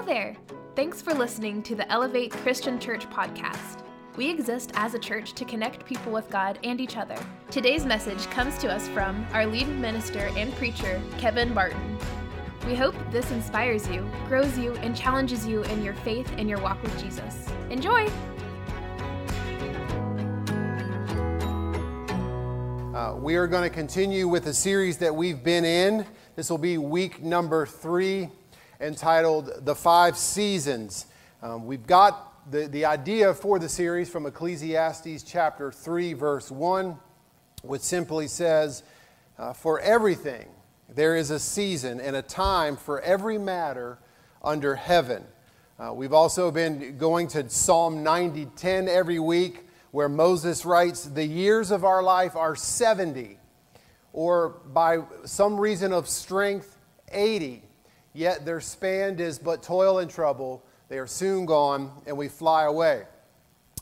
Hello there! Thanks for listening to the Elevate Christian Church podcast. We exist as a church to connect people with God and each other. Today's message comes to us from our lead minister and preacher, Kevin Barton. We hope this inspires you, grows you, and challenges you in your faith and your walk with Jesus. Enjoy! Uh, we are going to continue with a series that we've been in. This will be week number three, entitled The Five Seasons. Um, we've got the, the idea for the series from Ecclesiastes chapter 3, verse 1, which simply says, uh, For everything there is a season and a time for every matter under heaven. Uh, we've also been going to Psalm 90 10 every week where Moses writes, The years of our life are 70, or by some reason of strength, 80. Yet their span is but toil and trouble. They are soon gone, and we fly away.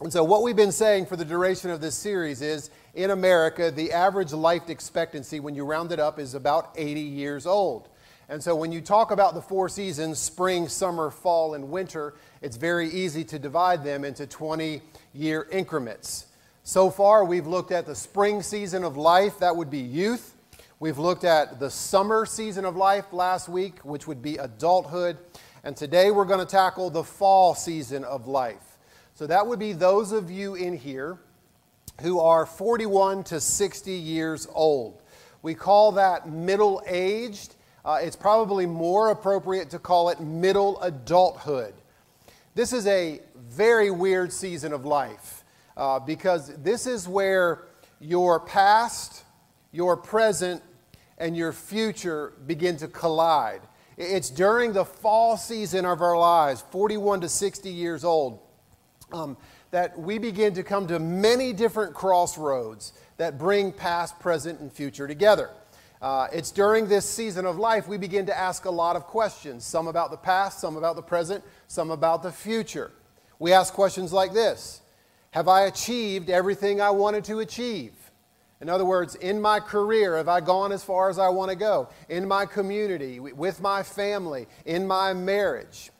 And so, what we've been saying for the duration of this series is in America, the average life expectancy, when you round it up, is about 80 years old. And so, when you talk about the four seasons spring, summer, fall, and winter it's very easy to divide them into 20 year increments. So far, we've looked at the spring season of life, that would be youth. We've looked at the summer season of life last week, which would be adulthood. And today we're going to tackle the fall season of life. So that would be those of you in here who are 41 to 60 years old. We call that middle aged. Uh, it's probably more appropriate to call it middle adulthood. This is a very weird season of life uh, because this is where your past, your present, and your future begin to collide. It's during the fall season of our lives, 41 to 60 years old, um, that we begin to come to many different crossroads that bring past, present, and future together. Uh, it's during this season of life we begin to ask a lot of questions, some about the past, some about the present, some about the future. We ask questions like this Have I achieved everything I wanted to achieve? In other words, in my career, have I gone as far as I want to go? In my community, with my family, in my marriage?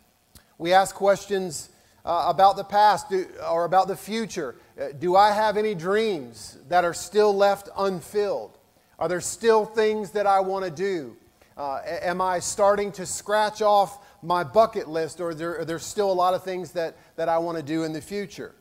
We ask questions uh, about the past do, or about the future. Uh, do I have any dreams that are still left unfilled? Are there still things that I want to do? Uh, am I starting to scratch off my bucket list, or there, are there still a lot of things that, that I want to do in the future?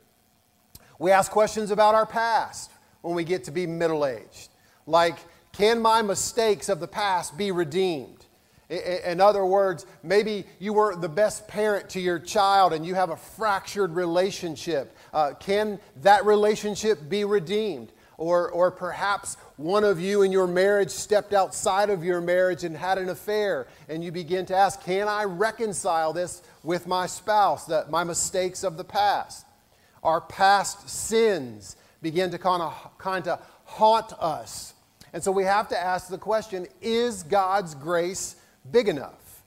We ask questions about our past when we get to be middle aged. Like, can my mistakes of the past be redeemed? In other words, maybe you were the best parent to your child and you have a fractured relationship. Uh, can that relationship be redeemed? Or, or perhaps one of you in your marriage stepped outside of your marriage and had an affair, and you begin to ask, Can I reconcile this with my spouse, that my mistakes of the past? Our past sins begin to kind of, kind of haunt us. And so we have to ask the question Is God's grace big enough?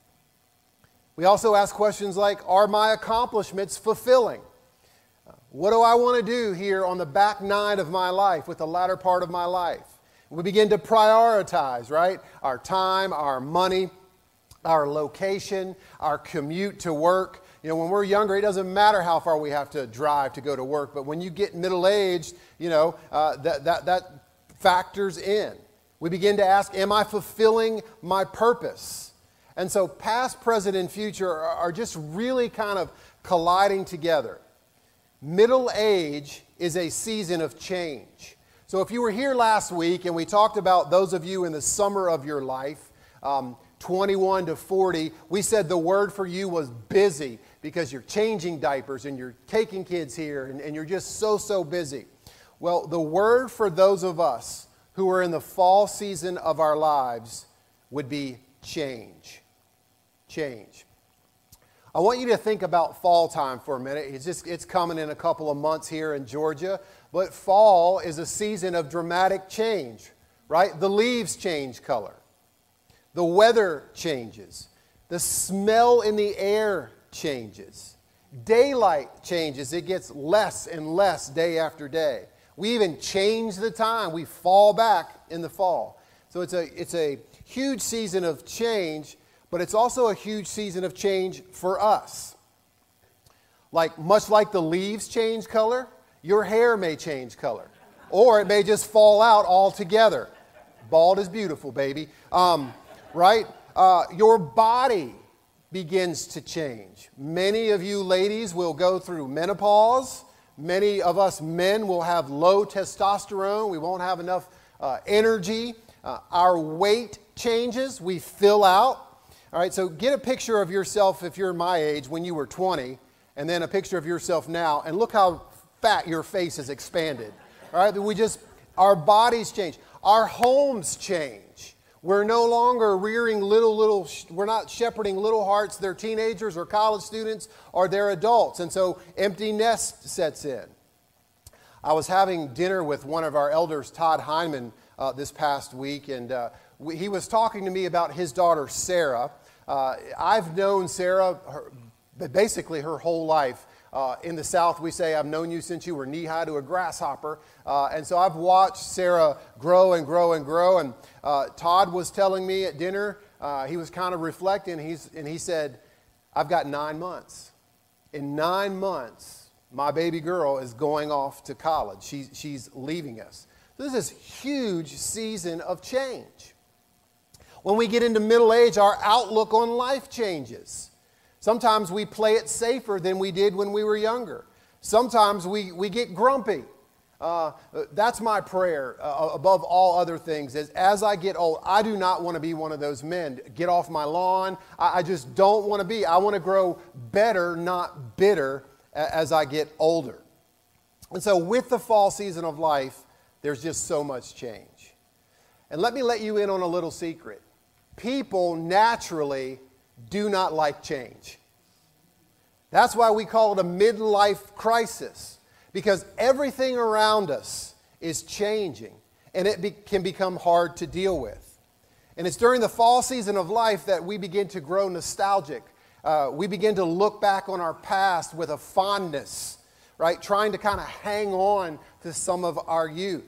We also ask questions like Are my accomplishments fulfilling? What do I want to do here on the back nine of my life with the latter part of my life? We begin to prioritize, right? Our time, our money, our location, our commute to work. You know, when we're younger, it doesn't matter how far we have to drive to go to work, but when you get middle aged, you know, uh, that, that, that factors in. We begin to ask, Am I fulfilling my purpose? And so, past, present, and future are, just really kind of colliding together. Middle age is a season of change. So, if you were here last week and we talked about those of you in the summer of your life, um, 21 to 40, we said the word for you was busy because you're changing diapers and you're taking kids here and, and you're just so, so busy. Well, the word for those of us who are in the fall season of our lives would be change. Change. I want you to think about fall time for a minute. It's just it's coming in a couple of months here in Georgia, but fall is a season of dramatic change, right? The leaves change color. The weather changes. The smell in the air changes. Daylight changes. It gets less and less day after day. We even change the time. We fall back in the fall. So it's a, it's a huge season of change, but it's also a huge season of change for us. Like, much like the leaves change color, your hair may change color, or it may just fall out altogether. Bald is beautiful, baby. Um, right? Uh, your body begins to change. Many of you ladies will go through menopause. Many of us men will have low testosterone. We won't have enough uh, energy. Uh, our weight changes. We fill out. All right, so get a picture of yourself if you're my age when you were 20, and then a picture of yourself now, and look how fat your face has expanded. All right, we just, our bodies change. Our homes change. We're no longer rearing little, little, we're not shepherding little hearts. They're teenagers or college students or they're adults. And so empty nest sets in. I was having dinner with one of our elders, Todd Heineman, uh, this past week, and uh, we, he was talking to me about his daughter, Sarah. Uh, I've known Sarah her, basically her whole life. Uh, in the South, we say, I've known you since you were knee high to a grasshopper. Uh, and so I've watched Sarah grow and grow and grow. And uh, Todd was telling me at dinner, uh, he was kind of reflecting, he's, and he said, I've got nine months. In nine months, my baby girl is going off to college. She, she's leaving us. So this is huge season of change. When we get into middle age, our outlook on life changes. Sometimes we play it safer than we did when we were younger. Sometimes we, we get grumpy. Uh, that's my prayer uh, above all other things is as i get old i do not want to be one of those men. Get off my lawn. I, I just don't want to be. I want to grow better not bitter as i get older. And so with the fall season of life there's just so much change. And let me let you in on a little secret. People naturally do not like change. That's why we call it a midlife crisis, because everything around us is changing and it be- can become hard to deal with. And it's during the fall season of life that we begin to grow nostalgic. Uh, we begin to look back on our past with a fondness, right? Trying to kind of hang on to some of our youth.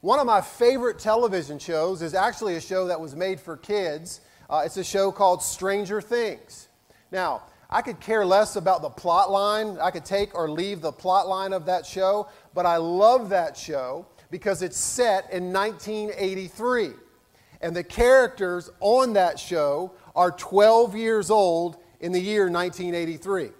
One of my favorite television shows is actually a show that was made for kids uh, it's a show called Stranger Things. Now, I could care less about the plot line. I could take or leave the plot line of that show, but I love that show because it's set in 1983. And the characters on that show are 12 years old in the year 1983.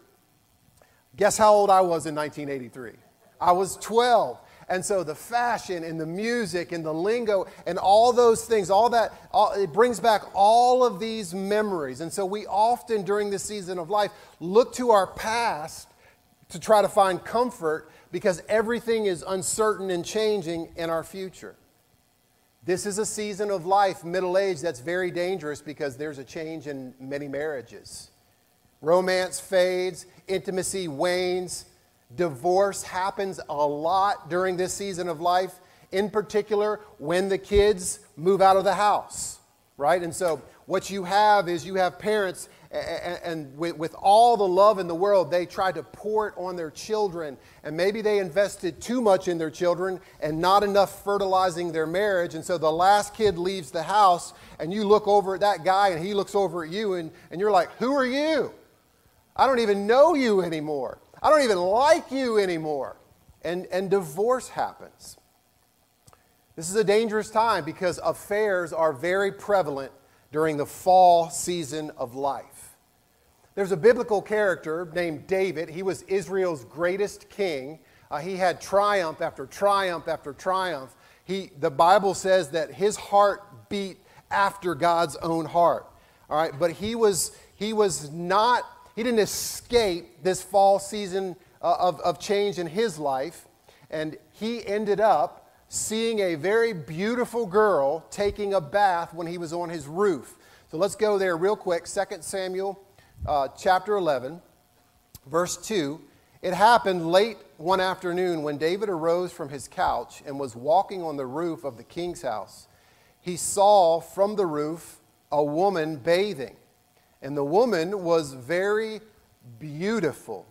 Guess how old I was in 1983? I was 12. And so the fashion and the music and the lingo and all those things, all that, all, it brings back all of these memories. And so we often, during this season of life, look to our past to try to find comfort because everything is uncertain and changing in our future. This is a season of life, middle age, that's very dangerous because there's a change in many marriages. Romance fades, intimacy wanes, Divorce happens a lot during this season of life, in particular when the kids move out of the house, right? And so what you have is you have parents, and with all the love in the world, they try to pour it on their children. And maybe they invested too much in their children and not enough fertilizing their marriage. And so the last kid leaves the house, and you look over at that guy, and he looks over at you, and, and you're like, Who are you? I don't even know you anymore. I don't even like you anymore. And, and divorce happens. This is a dangerous time because affairs are very prevalent during the fall season of life. There's a biblical character named David. He was Israel's greatest king. Uh, he had triumph after triumph after triumph. He, the Bible says that his heart beat after God's own heart. All right, but he was, he was not he didn't escape this fall season uh, of, of change in his life, and he ended up seeing a very beautiful girl taking a bath when he was on his roof. So let's go there real quick. 2 Samuel uh, chapter 11, verse 2. It happened late one afternoon when David arose from his couch and was walking on the roof of the king's house. He saw from the roof a woman bathing and the woman was very beautiful.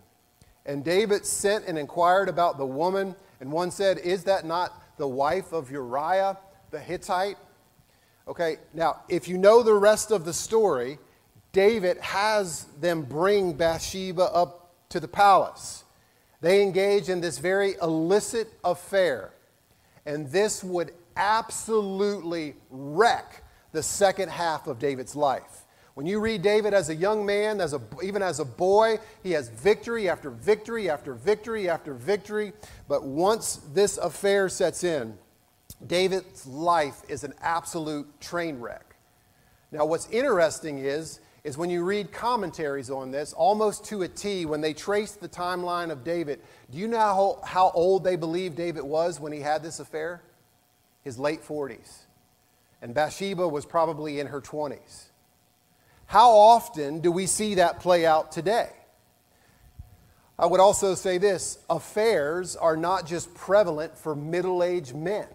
And David sent and inquired about the woman, and one said, Is that not the wife of Uriah the Hittite? Okay, now, if you know the rest of the story, David has them bring Bathsheba up to the palace. They engage in this very illicit affair, and this would absolutely wreck the second half of David's life. When you read David as a young man, as a, even as a boy, he has victory after victory after victory after victory. But once this affair sets in, David's life is an absolute train wreck. Now, what's interesting is, is when you read commentaries on this, almost to a T, when they trace the timeline of David, do you know how, how old they believe David was when he had this affair? His late 40s. And Bathsheba was probably in her 20s. How often do we see that play out today? I would also say this affairs are not just prevalent for middle aged men.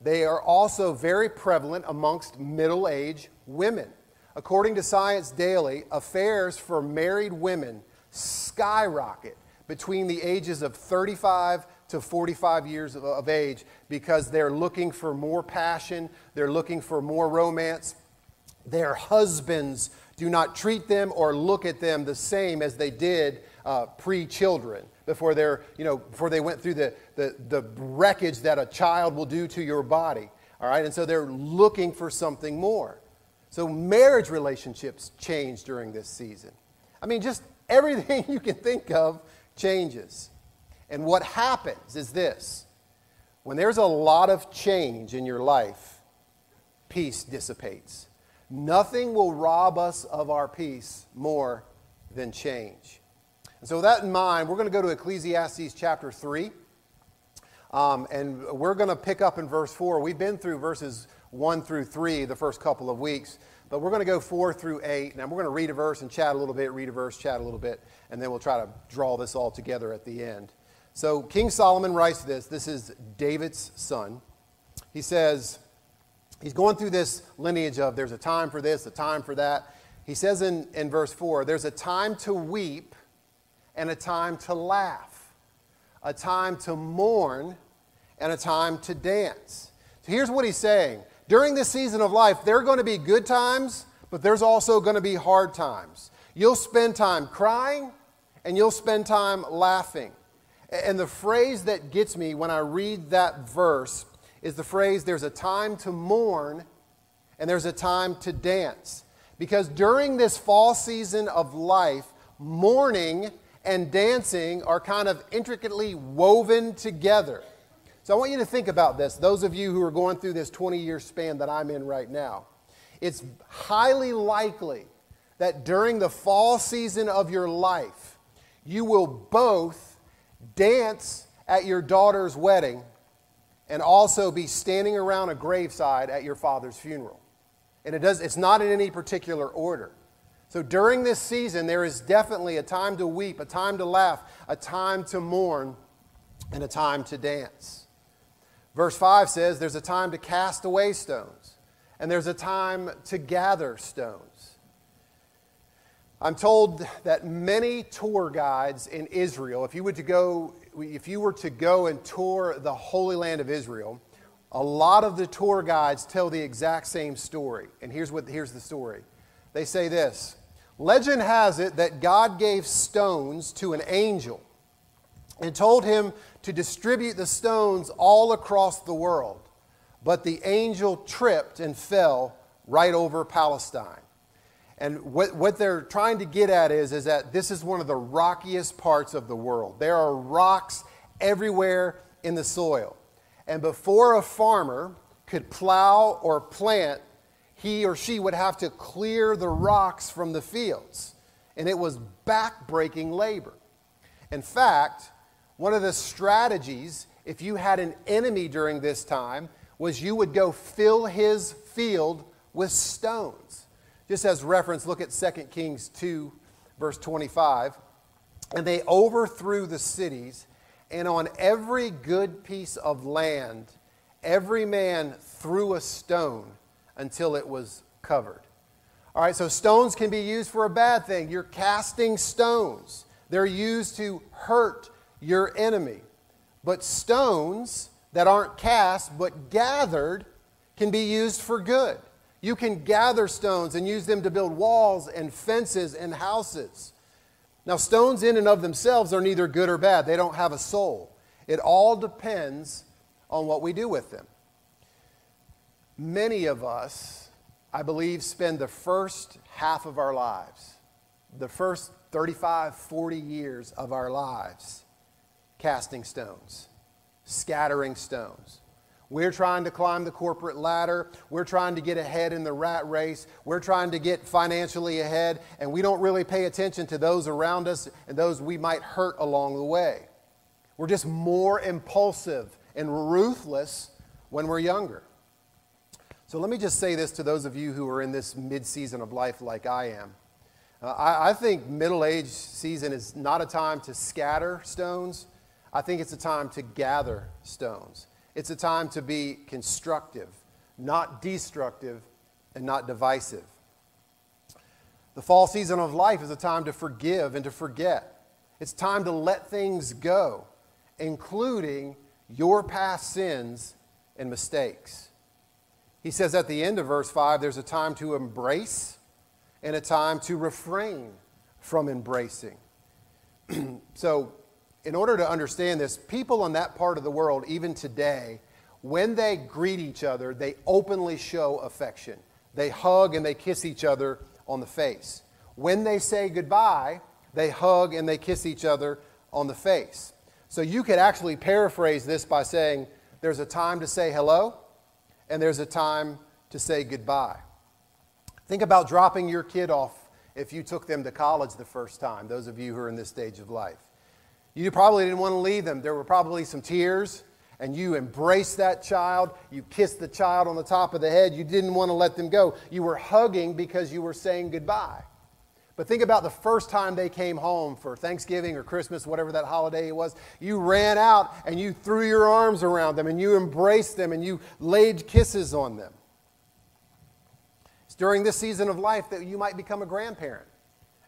They are also very prevalent amongst middle aged women. According to Science Daily, affairs for married women skyrocket between the ages of 35 to 45 years of age because they're looking for more passion, they're looking for more romance. Their husbands do not treat them or look at them the same as they did uh, pre children before, they're, you know, before they went through the, the, the wreckage that a child will do to your body. All right, and so they're looking for something more. So marriage relationships change during this season. I mean, just everything you can think of changes. And what happens is this when there's a lot of change in your life, peace dissipates. Nothing will rob us of our peace more than change. And so, with that in mind, we're going to go to Ecclesiastes chapter 3. Um, and we're going to pick up in verse 4. We've been through verses 1 through 3 the first couple of weeks, but we're going to go 4 through 8. And we're going to read a verse and chat a little bit, read a verse, chat a little bit, and then we'll try to draw this all together at the end. So, King Solomon writes this. This is David's son. He says, he's going through this lineage of there's a time for this, a time for that. He says in, in verse 4 there's a time to weep and a time to laugh, a time to mourn, and a time to dance. So here's what he's saying during this season of life, there are going to be good times, but there's also going to be hard times. You'll spend time crying and you'll spend time laughing. And the phrase that gets me when I read that verse is the phrase there's a time to mourn and there's a time to dance. Because during this fall season of life, mourning and dancing are kind of intricately woven together. So I want you to think about this, those of you who are going through this 20 year span that I'm in right now. It's highly likely that during the fall season of your life, you will both dance at your daughter's wedding and also be standing around a graveside at your father's funeral. And it does, it's not in any particular order. So during this season, there is definitely a time to weep, a time to laugh, a time to mourn, and a time to dance. Verse 5 says there's a time to cast away stones, and there's a time to gather stones. I'm told that many tour guides in Israel, if you were to go, if you were to go and tour the Holy Land of Israel, a lot of the tour guides tell the exact same story. And here's what here's the story. They say this Legend has it that God gave stones to an angel and told him to distribute the stones all across the world. But the angel tripped and fell right over Palestine. And what, what they're trying to get at is, is that this is one of the rockiest parts of the world. There are rocks everywhere in the soil. And before a farmer could plow or plant he or she would have to clear the rocks from the fields. And it was back-breaking labor. In fact, one of the strategies, if you had an enemy during this time, was you would go fill his field with stones. Just as reference, look at 2 Kings 2, verse 25. And they overthrew the cities, and on every good piece of land, every man threw a stone until it was covered. All right, so stones can be used for a bad thing. You're casting stones, they're used to hurt your enemy. But stones that aren't cast but gathered can be used for good. You can gather stones and use them to build walls and fences and houses. Now, stones in and of themselves are neither good or bad, they don't have a soul. It all depends on what we do with them. Many of us, I believe, spend the first half of our lives, the first 35, 40 years of our lives, casting stones, scattering stones. We're trying to climb the corporate ladder. We're trying to get ahead in the rat race. We're trying to get financially ahead, and we don't really pay attention to those around us and those we might hurt along the way. We're just more impulsive and ruthless when we're younger. So let me just say this to those of you who are in this mid season of life like I am. Uh, I, I think middle age season is not a time to scatter stones, I think it's a time to gather stones. It's a time to be constructive, not destructive, and not divisive. The fall season of life is a time to forgive and to forget. It's time to let things go, including your past sins and mistakes. He says at the end of verse 5 there's a time to embrace and a time to refrain from embracing. so, in order to understand this, people in that part of the world, even today, when they greet each other, they openly show affection. They hug and they kiss each other on the face. When they say goodbye, they hug and they kiss each other on the face. So you could actually paraphrase this by saying, There's a time to say hello, and there's a time to say goodbye. Think about dropping your kid off if you took them to college the first time, those of you who are in this stage of life. You probably didn't want to leave them. There were probably some tears, and you embraced that child. You kissed the child on the top of the head. You didn't want to let them go. You were hugging because you were saying goodbye. But think about the first time they came home for Thanksgiving or Christmas, whatever that holiday was. You ran out and you threw your arms around them and you embraced them and you laid kisses on them. It's during this season of life that you might become a grandparent.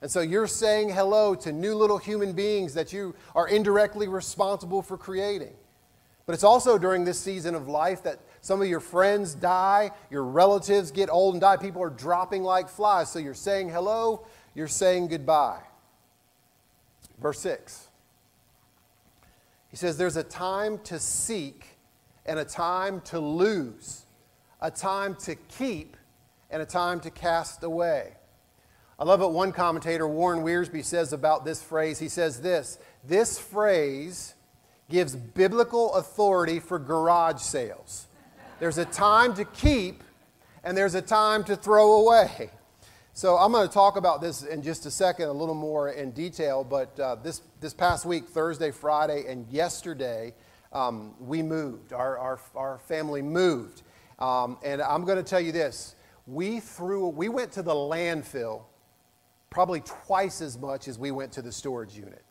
And so you're saying hello to new little human beings that you are indirectly responsible for creating. But it's also during this season of life that some of your friends die, your relatives get old and die, people are dropping like flies. So you're saying hello, you're saying goodbye. Verse 6. He says, There's a time to seek and a time to lose, a time to keep and a time to cast away. I love what one commentator, Warren Wiersbe, says about this phrase. He says this this phrase gives biblical authority for garage sales. There's a time to keep and there's a time to throw away. So I'm going to talk about this in just a second, a little more in detail. But uh, this this past week, Thursday, Friday, and yesterday, um, we moved. Our our, our family moved, um, and I'm going to tell you this: we threw we went to the landfill probably twice as much as we went to the storage unit.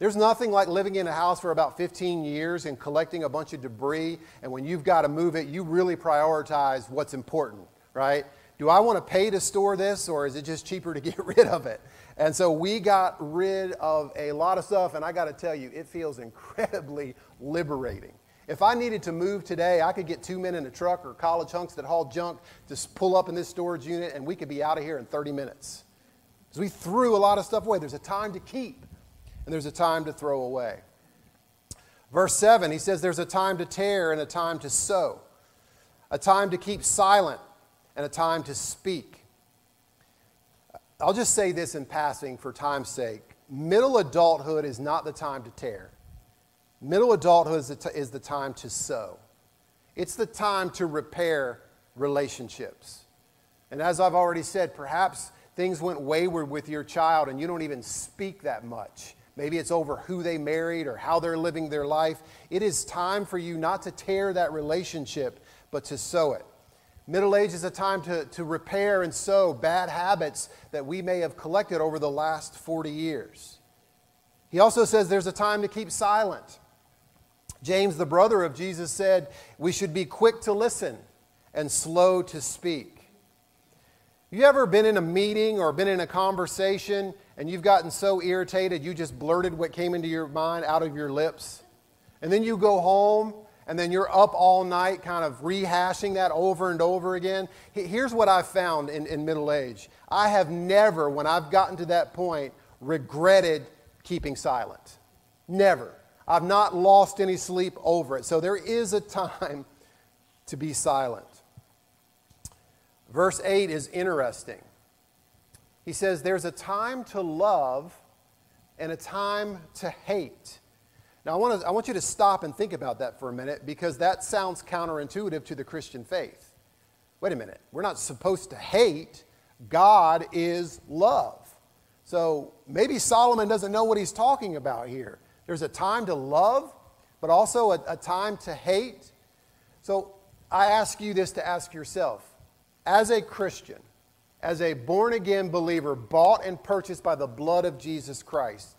There's nothing like living in a house for about 15 years and collecting a bunch of debris, and when you've got to move it, you really prioritize what's important, right? Do I want to pay to store this, or is it just cheaper to get rid of it? And so we got rid of a lot of stuff, and I got to tell you, it feels incredibly liberating. If I needed to move today, I could get two men in a truck or college hunks that haul junk, just pull up in this storage unit, and we could be out of here in 30 minutes. Because we threw a lot of stuff away. There's a time to keep, and there's a time to throw away. Verse 7, he says there's a time to tear and a time to sow, a time to keep silent and a time to speak. I'll just say this in passing for time's sake. Middle adulthood is not the time to tear. Middle adulthood is the, t- is the time to sow. It's the time to repair relationships. And as I've already said, perhaps things went wayward with your child and you don't even speak that much. Maybe it's over who they married or how they're living their life. It is time for you not to tear that relationship, but to sow it. Middle age is a time to, to repair and sow bad habits that we may have collected over the last 40 years. He also says there's a time to keep silent. James, the brother of Jesus, said we should be quick to listen and slow to speak. You ever been in a meeting or been in a conversation and you've gotten so irritated you just blurted what came into your mind out of your lips? And then you go home and then you're up all night kind of rehashing that over and over again. Here's what I've found in, in middle age I have never, when I've gotten to that point, regretted keeping silent. Never. I've not lost any sleep over it. So there is a time to be silent. Verse 8 is interesting. He says, There's a time to love and a time to hate. Now, I want, to, I want you to stop and think about that for a minute because that sounds counterintuitive to the Christian faith. Wait a minute. We're not supposed to hate. God is love. So maybe Solomon doesn't know what he's talking about here. There's a time to love, but also a, a time to hate. So I ask you this to ask yourself as a Christian, as a born again believer, bought and purchased by the blood of Jesus Christ,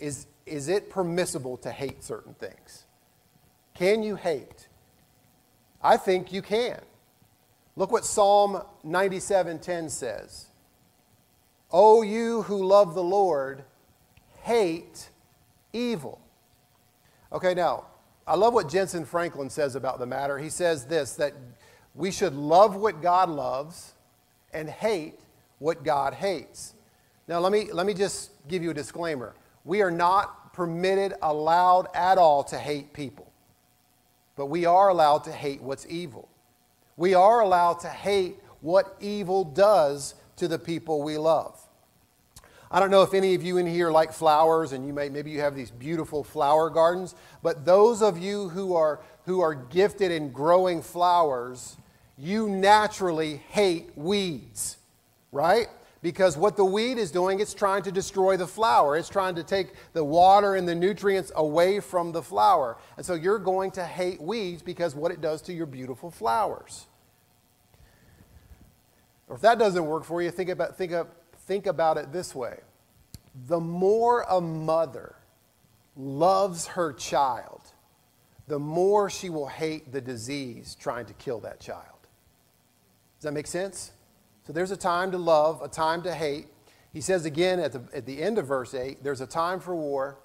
is, is it permissible to hate certain things? Can you hate? I think you can. Look what Psalm 97:10 says. O you who love the Lord, hate evil. Okay, now, I love what Jentezen Franklin says about the matter. He says this that we should love what God loves and hate what God hates. Now, let me, let me just give you a disclaimer. We are not permitted, allowed at all to hate people, but we are allowed to hate what's evil. We are allowed to hate what evil does to the people we love. I don't know if any of you in here like flowers and you may maybe you have these beautiful flower gardens, but those of you who are who are gifted in growing flowers, you naturally hate weeds, right? Because what the weed is doing, it's trying to destroy the flower. It's trying to take the water and the nutrients away from the flower. And so you're going to hate weeds because what it does to your beautiful flowers. Or if that doesn't work for you, think about, think, of, think about it this way the more a mother loves her child, the more she will hate the disease trying to kill that child. Does that make sense? So there's a time to love, a time to hate. He says again at the, at the end of verse 8 there's a time for war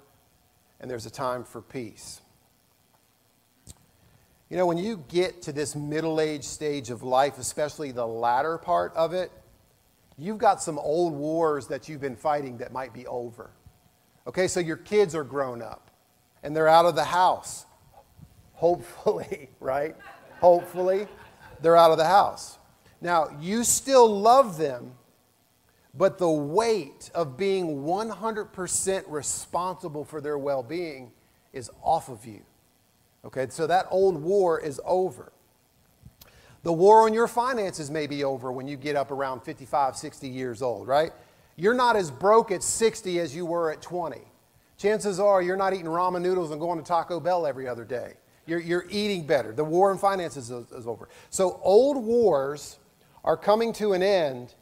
and there's a time for peace. You know, when you get to this middle age stage of life, especially the latter part of it, you've got some old wars that you've been fighting that might be over. Okay, so your kids are grown up and they're out of the house. Hopefully, right? Hopefully, they're out of the house. Now, you still love them, but the weight of being 100% responsible for their well being is off of you. Okay, so that old war is over. The war on your finances may be over when you get up around 55, 60 years old, right? You're not as broke at 60 as you were at 20. Chances are you're not eating ramen noodles and going to Taco Bell every other day. You're, you're eating better. The war on finances is, is over. So old wars are coming to an end,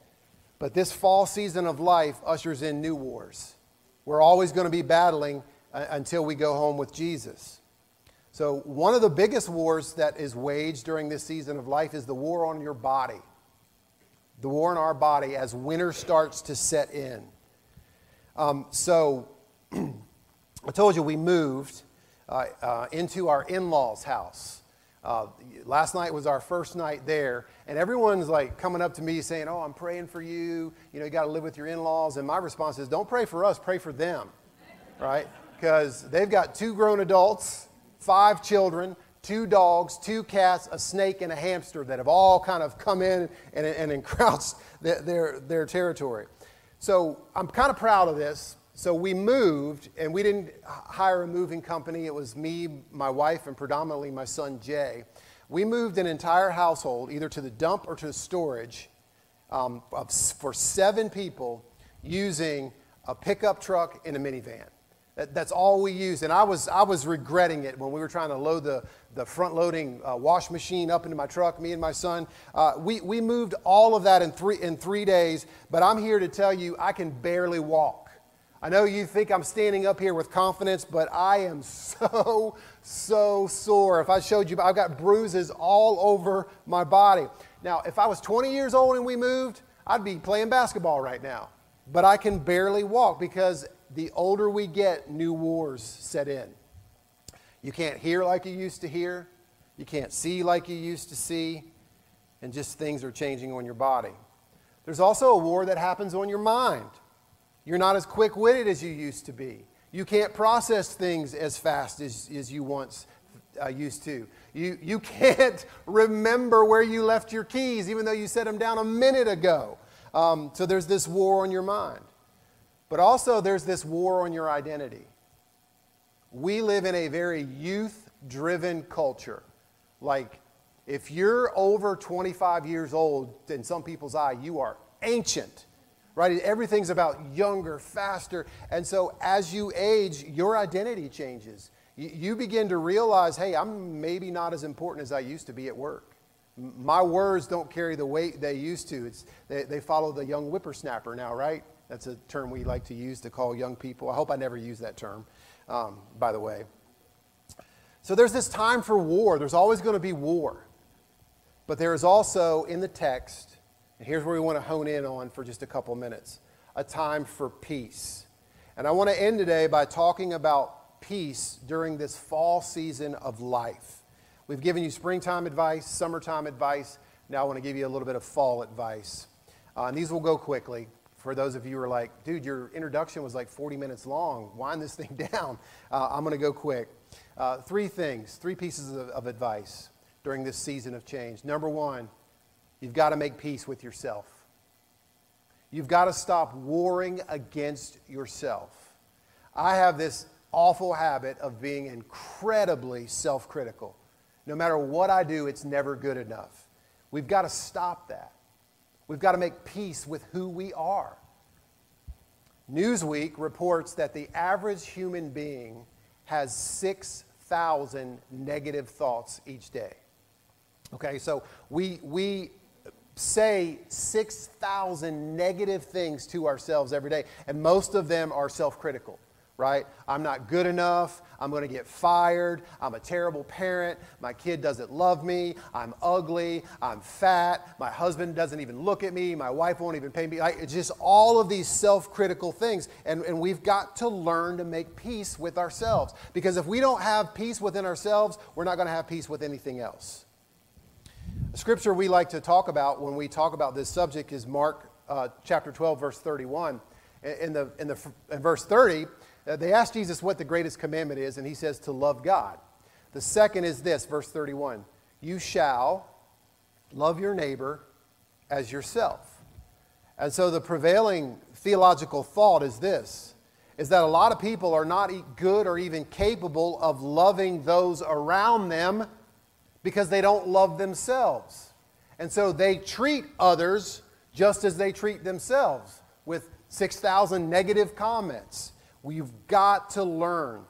but this fall season of life ushers in new wars. We're always going to be battling uh, until we go home with Jesus. So, one of the biggest wars that is waged during this season of life is the war on your body. The war on our body as winter starts to set in. Um, so, I told you we moved uh, uh, into our in law's house. Uh, last night was our first night there, and everyone's like coming up to me saying, Oh, I'm praying for you. You know, you got to live with your in laws. And my response is, Don't pray for us, pray for them, right? Because they've got two grown adults five children, two dogs, two cats, a snake, and a hamster that have all kind of come in and, and encroached their, their, their territory. So I'm kind of proud of this. So we moved, and we didn't hire a moving company. It was me, my wife, and predominantly my son Jay. We moved an entire household either to the dump or to storage um, for seven people using a pickup truck and a minivan. That, that's all we used. And I was, I was regretting it when we were trying to load the, the front loading uh, wash machine up into my truck, me and my son. Uh, we, we moved all of that in three, in three days, but I'm here to tell you I can barely walk. I know you think I'm standing up here with confidence, but I am so, so sore. If I showed you, I've got bruises all over my body. Now, if I was 20 years old and we moved, I'd be playing basketball right now. But I can barely walk because the older we get, new wars set in. You can't hear like you used to hear. You can't see like you used to see, and just things are changing on your body. There's also a war that happens on your mind. You're not as quick witted as you used to be. You can't process things as fast as, as you once uh, used to. You, you can't remember where you left your keys, even though you set them down a minute ago. Um, so there's this war on your mind. But also, there's this war on your identity. We live in a very youth driven culture. Like, if you're over 25 years old, in some people's eye, you are ancient, right? Everything's about younger, faster. And so as you age, your identity changes. You, begin to realize, hey, I'm maybe not as important as I used to be at work. My words don't carry the weight they used to. It's, they, they follow the young whippersnapper now, right? That's a term we like to use to call young people. I hope I never use that term, um, by the way. So there's this time for war. There's always going to be war. But there is also in the text, and here's where we want to hone in on for just a couple minutes a time for peace. And I want to end today by talking about peace during this fall season of life. We've given you springtime advice, summertime advice. Now I want to give you a little bit of fall advice. Uh, and these will go quickly. For those of you who are like, dude, your introduction was like 40 minutes long. Wind this thing down. Uh, I'm going to go quick. Uh, three things, three pieces of, of advice during this season of change. Number one, you've got to make peace with yourself. You've got to stop warring against yourself. I have this awful habit of being incredibly self critical. No matter what I do, it's never good enough. We've got to stop that. We've got to make peace with who we are. Newsweek reports that the average human being has 6,000 negative thoughts each day. Okay, so we, we say 6,000 negative things to ourselves every day, and most of them are self critical, right? I'm not good enough. I'm going to get fired. I'm a terrible parent. My kid doesn't love me. I'm ugly. I'm fat. My husband doesn't even look at me. My wife won't even pay me. Like, it's just all of these self critical things. And, and we've got to learn to make peace with ourselves. Because if we don't have peace within ourselves, we're not going to have peace with anything else. The scripture we like to talk about when we talk about this subject is Mark uh, chapter 12, verse 31. In, the, in, the, in verse 30, uh, they ask Jesus what the greatest commandment is, and he says to love God. The second is this, verse 31 You shall love your neighbor as yourself. And so the prevailing theological thought is this is that a lot of people are not good or even capable of loving those around them because they don't love themselves. And so they treat others just as they treat themselves with 6,000 negative comments. We've got to learn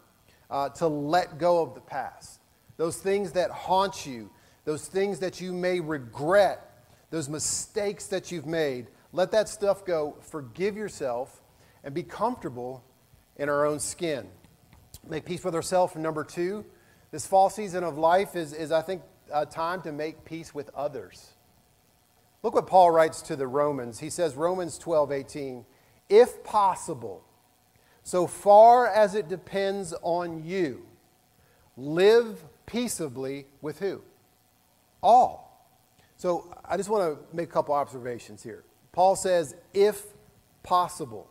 uh, to let go of the past. Those things that haunt you, those things that you may regret, those mistakes that you've made, let that stuff go. Forgive yourself and be comfortable in our own skin. Make peace with ourselves. Number two, this fall season of life is, is I think, a time to make peace with others. Look what Paul writes to the Romans. He says, Romans 12, 18, if possible, so far as it depends on you, live peaceably with who? All. So I just want to make a couple observations here. Paul says, if possible.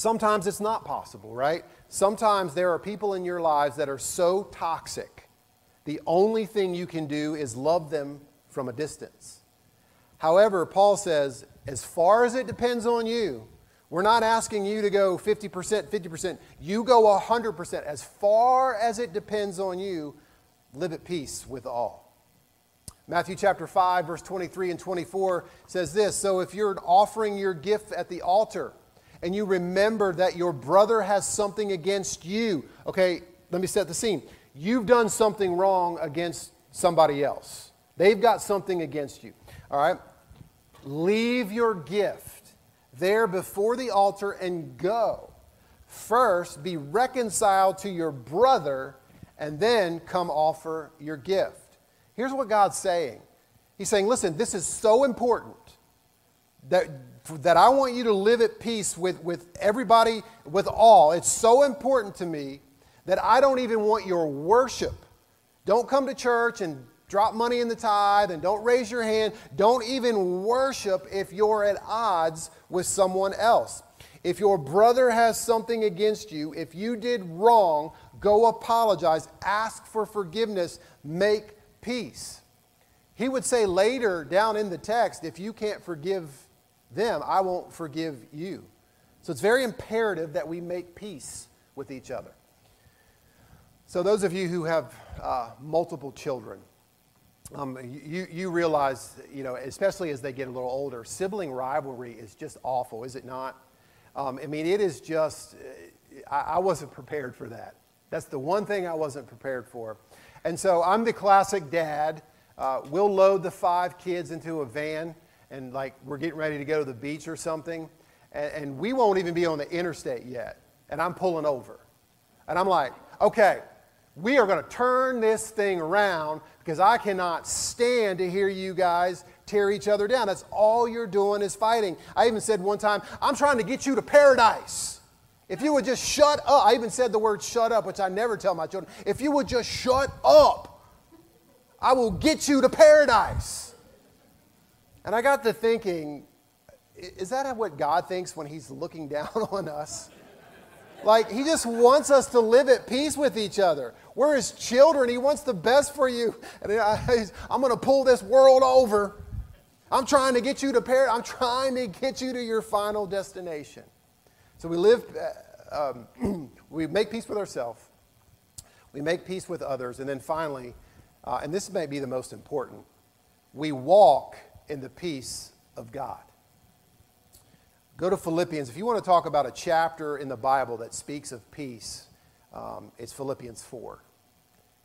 Sometimes it's not possible, right? Sometimes there are people in your lives that are so toxic, the only thing you can do is love them from a distance. However, Paul says, as far as it depends on you, we're not asking you to go 50%, 50%. You go 100%. As far as it depends on you, live at peace with all. Matthew chapter 5, verse 23 and 24 says this So if you're offering your gift at the altar and you remember that your brother has something against you, okay, let me set the scene. You've done something wrong against somebody else, they've got something against you, all right? Leave your gift there before the altar and go. First, be reconciled to your brother, and then come offer your gift. Here's what God's saying He's saying, listen, this is so important that, that I want you to live at peace with, with everybody, with all. It's so important to me that I don't even want your worship Don't come to church and drop money in the tithe and don't raise your hand. Don't even worship if you're at odds with someone else. If your brother has something against you, if you did wrong, go apologize, ask for forgiveness, make peace. He would say later down in the text, if you can't forgive them, I won't forgive you. So it's very imperative that we make peace with each other. So, those of you who have uh, multiple children, um, you, you realize, you know, especially as they get a little older, sibling rivalry is just awful, is it not? Um, I mean, it is just, uh, I, I wasn't prepared for that. That's the one thing I wasn't prepared for. And so I'm the classic dad. Uh, we'll load the five kids into a van and, like, we're getting ready to go to the beach or something. And, and we won't even be on the interstate yet. And I'm pulling over. And I'm like, okay, we are going to turn this thing around because I cannot stand to hear you guys tear each other down. That's all you're doing is fighting. I even said one time, I'm trying to get you to paradise. If you would just shut up, I even said the word shut up, which I never tell my children. If you would just shut up, I will get you to paradise. And I got to thinking, is that what God thinks when He's looking down on us? Like, He just wants us to live at peace with each other. We're His children. He wants the best for you. And I'm going to pull this world over. I'm trying to get you to paradise. I'm trying to get you to your final destination. So we live, uh, um, we make peace with ourselves, we make peace with others, and then finally, uh, and this may be the most important, we walk in the peace of God. Go to Philippians. If you want to talk about a chapter in the Bible that speaks of peace, um, it's Philippians 4.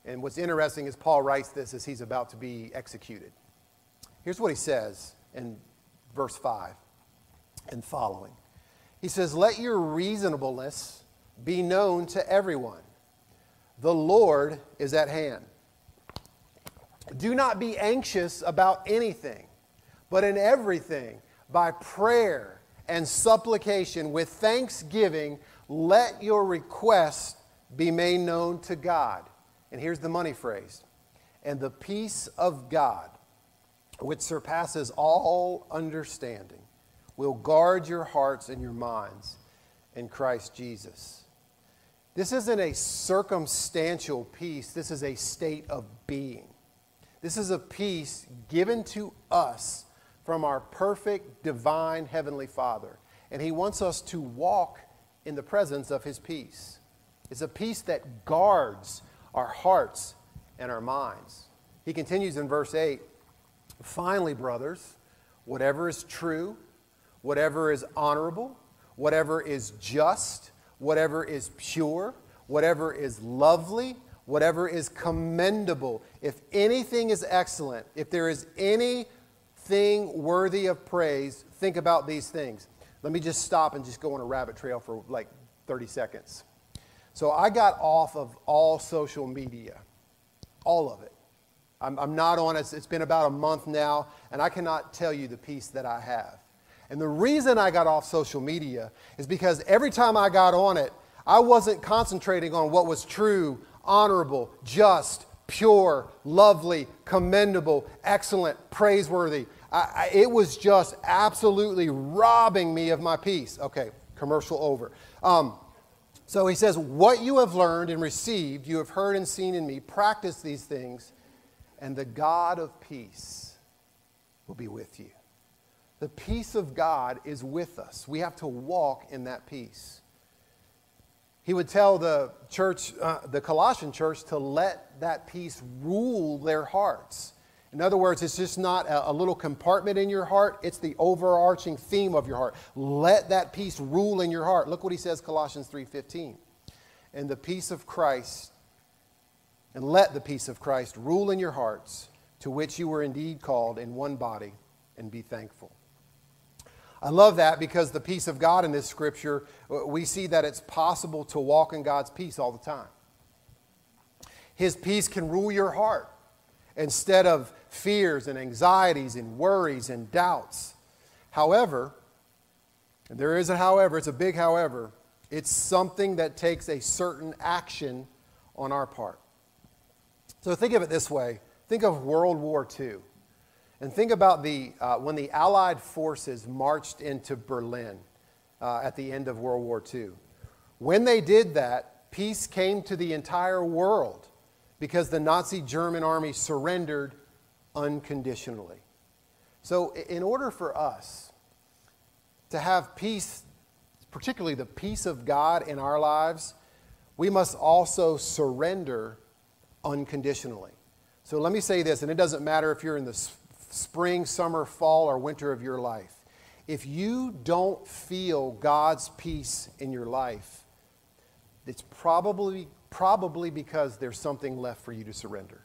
And what's interesting is Paul writes this as he's about to be executed. Here's what he says in verse 5 and following. He says, Let your reasonableness be known to everyone. The Lord is at hand. Do not be anxious about anything, but in everything, by prayer and supplication with thanksgiving, let your request be made known to God. And here's the money phrase and the peace of God, which surpasses all understanding, will guard your hearts and your minds in Christ Jesus. This isn't a circumstantial peace, this is a state of being. This is a peace given to us from our perfect, divine Heavenly Father. And He wants us to walk in the presence of His peace. It's a peace that guards our hearts and our minds. He continues in verse 8 Finally, brothers, whatever is true, whatever is honorable, whatever is just, whatever is pure, whatever is lovely, whatever is commendable, if anything is excellent, if there is any thing worthy of praise, think about these things. Let me just stop and just go on a rabbit trail for like 30 seconds. So I got off of all social media, all of it. I'm, I'm not on it. It's been about a month now, and I cannot tell you the peace that I have. And the reason I got off social media is because every time I got on it, I wasn't concentrating on what was true, honorable, just, pure, lovely, commendable, excellent, praiseworthy. I, I, it was just absolutely robbing me of my peace. Okay, commercial over. Um, so he says, What you have learned and received, you have heard and seen in me, practice these things, and the God of peace will be with you. The peace of God is with us. We have to walk in that peace he would tell the church, uh, the Colossian church, to let that peace rule their hearts. In other words, it's just not a, a, little compartment in your heart, it's the overarching theme of your heart. Let that peace rule in your heart. Look what he says, Colossians 3:15. And the peace of Christ, and let the peace of Christ rule in your hearts, to which you were indeed called in one body, and be thankful. I love that because the peace of God in this scripture, we see that it's possible to walk in God's peace all the time. His peace can rule your heart instead of fears and anxieties and worries and doubts. However, and there is a however, it's a big however, it's something that takes a certain action on our part. So think of it this way think of World War II. And think about the, uh, when the Allied forces marched into Berlin uh, at the end of World War II. When they did that, peace came to the entire world because the Nazi German army surrendered unconditionally. So, in order for us to have peace, particularly the peace of God in our lives, we must also surrender unconditionally. So, let me say this, and it doesn't matter if you're in the spring, summer, fall, or winter of your life. If you don't feel God's peace in your life, it's probably, probably because there's something left for you to surrender.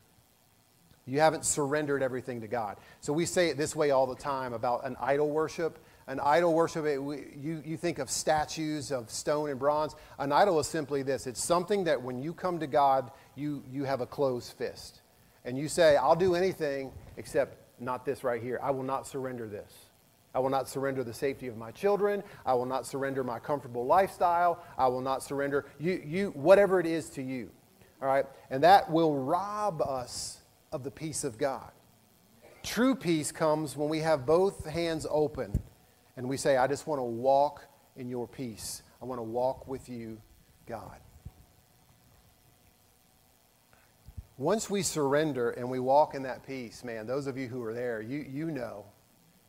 You haven't surrendered everything to God. So we say it this way all the time about an idol worship. An idol worship, it, we, you, you think of statues of stone and bronze. An idol is simply this it's something that when you come to God, you, you have a closed fist. And you say, I'll do anything except not this right here. I will not surrender this. I will not surrender the safety of my children. I will not surrender my comfortable lifestyle. I will not surrender you, you, whatever it is to you. All right? And that will rob us of the peace of God. True peace comes when we have both hands open and we say, I just want to walk in your peace. I want to walk with you, God. Once we surrender and we walk in that peace, man, those of you who are there, you, you know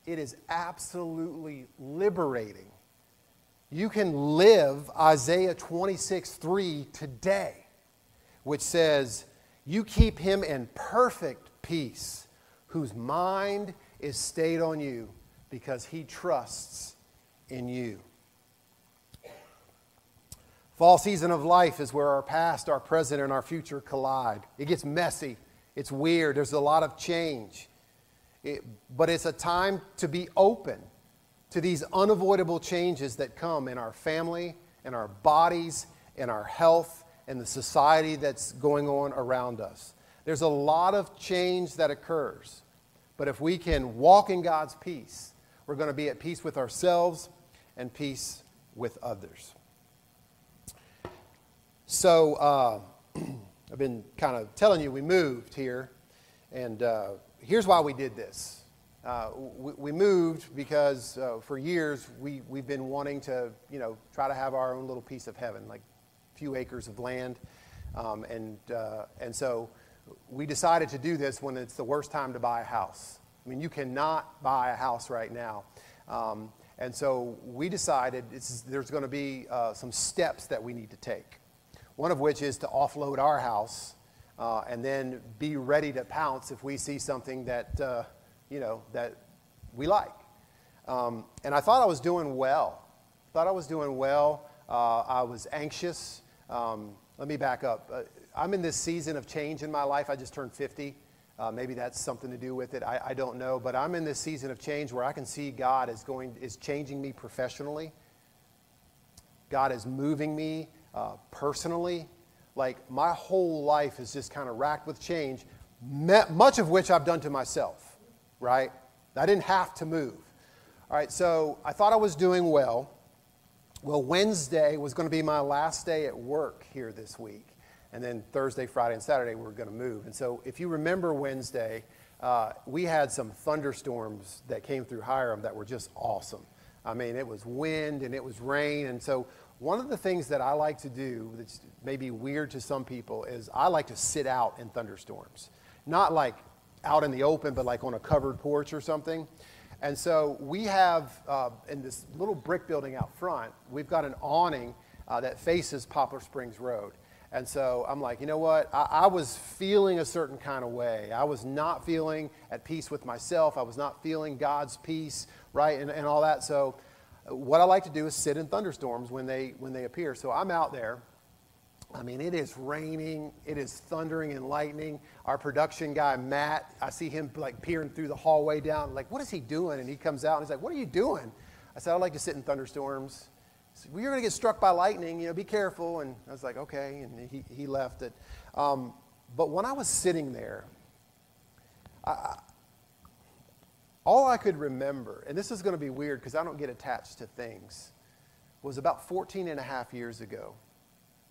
it is absolutely liberating. You can live Isaiah 26 3 today, which says, You keep him in perfect peace, whose mind is stayed on you because he trusts in you. Fall season of life is where our past, our present, and our future collide. It gets messy, it's weird, there's a lot of change. It, but it's a time to be open to these unavoidable changes that come in our family, in our bodies, in our health, and the society that's going on around us. There's a lot of change that occurs. But if we can walk in God's peace, we're going to be at peace with ourselves and peace with others. So, uh, I've been kind of telling you we moved here, and uh, here's why we did this. Uh, we, we, moved because uh, for years we, we've been wanting to, you know, try to have our own little piece of heaven, like a few acres of land. Um, and, uh, and so we decided to do this when it's the worst time to buy a house. I mean, you cannot buy a house right now. Um, and so we decided there's going to be uh, some steps that we need to take. One of which is to offload our house uh, and then be ready to pounce if we see something that, uh, you know, that we like. Um, and I thought I was doing well. Thought I was doing well. Uh, I was anxious. Um, let me back up. Uh, I'm in this season of change in my life. I just turned 50. Uh, maybe that's something to do with it. I, I, don't know. But I'm in this season of change where I can see God is going is changing me professionally. God is moving me uh, personally like my whole life is just kind of racked with change, much of which I've done to myself, right? I didn't have to move. All right, so I thought I was doing well. Well, Wednesday was going to be my last day at work here this week. And then Thursday, Friday, and Saturday, we were going to move. And so if you remember Wednesday, uh, we had some thunderstorms that came through Hiram that were just awesome. I mean, it was wind and it was rain. And so one of the things that I like to do that's maybe weird to some people is I like to sit out in thunderstorms. Not like out in the open, but like on a covered porch or something. And so we have uh, in this little brick building out front, we've got an awning uh, that faces Poplar Springs Road. And so I'm like, you know what? I, I, was feeling a certain kind of way. I was not feeling at peace with myself. I was not feeling God's peace, right? And, and all that. So what I like to do is sit in thunderstorms when they, when they appear. So I'm out there. I mean, it is raining, it is thundering and lightning. Our production guy, Matt, I see him like peering through the hallway down, like, what is he doing? And he comes out and he's like, what are you doing? I said, I like to sit in thunderstorms. Said, well, you're going to get struck by lightning, you know, be careful. And I was like, okay. And he, he left it. Um, but when I was sitting there, I, all I could remember, and this is going to be weird because I don't get attached to things, was about 14 and a half years ago,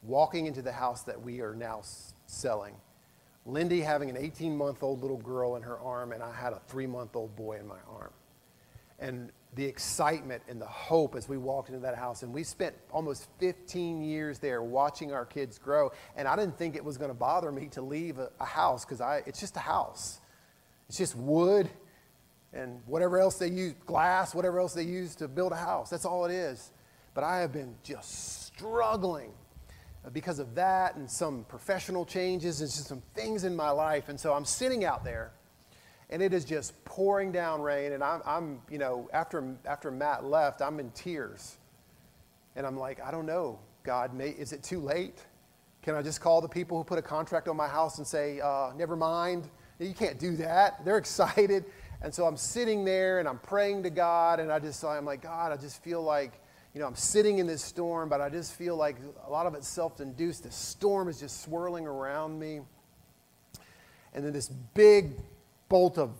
walking into the house that we are now selling. Lindy having an 18 month old little girl in her arm, and I had a three month old boy in my arm. And the excitement and the hope as we walked into that house. And we spent almost 15 years there watching our kids grow. And I didn't think it was going to bother me to leave a, a house because it's just a house. It's just wood and whatever else they use, glass, whatever else they use to build a house. That's all it is. But I have been just struggling because of that and some professional changes and just some things in my life. And so I'm sitting out there and it is just pouring down rain. And I'm, I'm, you know, after, after Matt left, I'm in tears. And I'm like, I don't know, God, may, is it too late? Can I just call the people who put a contract on my house and say, uh, never mind? You can't do that. They're excited. And so I'm sitting there and I'm praying to God. And I just, I'm like, God, I just feel like, you know, I'm sitting in this storm, but I just feel like a lot of it's self induced. The storm is just swirling around me. And then this big bolt of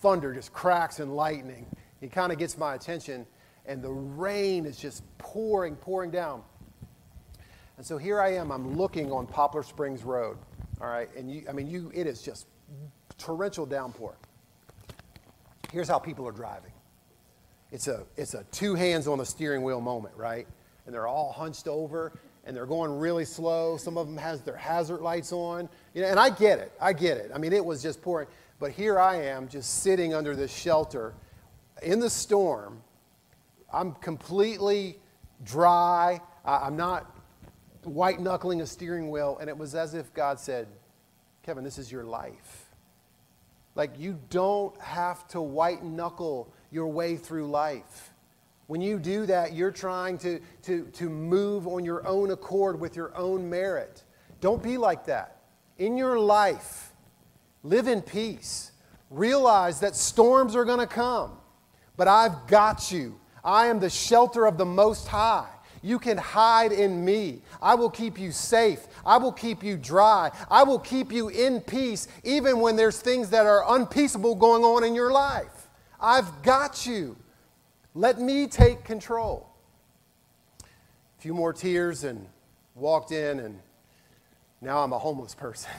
thunder just cracks and lightning. It kind of gets my attention, and the rain is just pouring, pouring down. And so here I am, I'm looking on Poplar Springs Road, all right? And you, I mean, you, it is just torrential downpour. Here's how people are driving it's a, it's a two hands on the steering wheel moment, right? And they're all hunched over and they're going really slow. Some of them has their hazard lights on. You know, and I get it. I get it. I mean, it was just pouring. But here I am just sitting under this shelter in the storm. I'm completely dry. I'm not white knuckling a steering wheel. And it was as if God said, Kevin, this is your life. Like, you don't have to white knuckle your way through life. When you do that, you're trying to, to, to move on your own accord with your own merit. Don't be like that. In your life, Live in peace. Realize that storms are going to come, but I've got you. I am the shelter of the Most High. You can hide in me. I will keep you safe. I will keep you dry. I will keep you in peace, even when there's things that are unpeaceable going on in your life. I've got you. Let me take control. A few more tears and walked in, and now I'm a homeless person.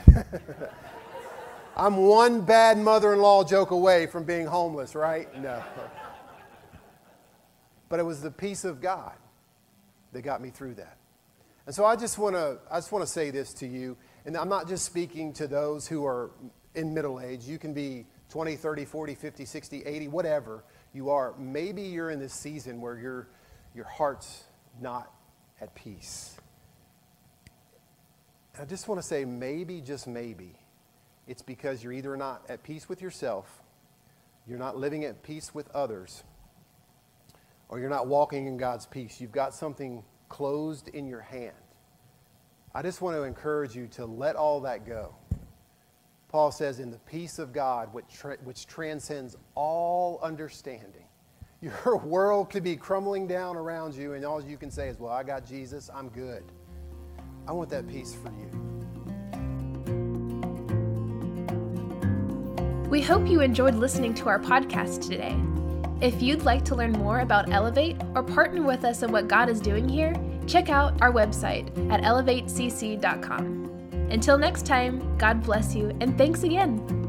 I'm one bad mother in law joke away from being homeless, right? No. But it was the peace of God that got me through that. And so I just want to I just want to say this to you, and I'm not just speaking to those who are in middle age. You can be 20, 30, 40, 50, 60, 80, whatever you are. Maybe you're in this season where your your heart's not at peace. And I just want to say maybe just maybe it's because you're either not at peace with yourself, you're not living at peace with others, or you're not walking in God's peace. You've got something closed in your hand. I just want to encourage you to let all that go. Paul says, in the peace of God, which, tra- which transcends all understanding. Your world could be crumbling down around you, and all you can say is, Well, I got Jesus, I'm good. I want that peace for you. We hope you enjoyed listening to our podcast today. If you'd like to learn more about Elevate or partner with us in what God is doing here, check out our website at elevatecc.com. Until next time, God bless you and thanks again.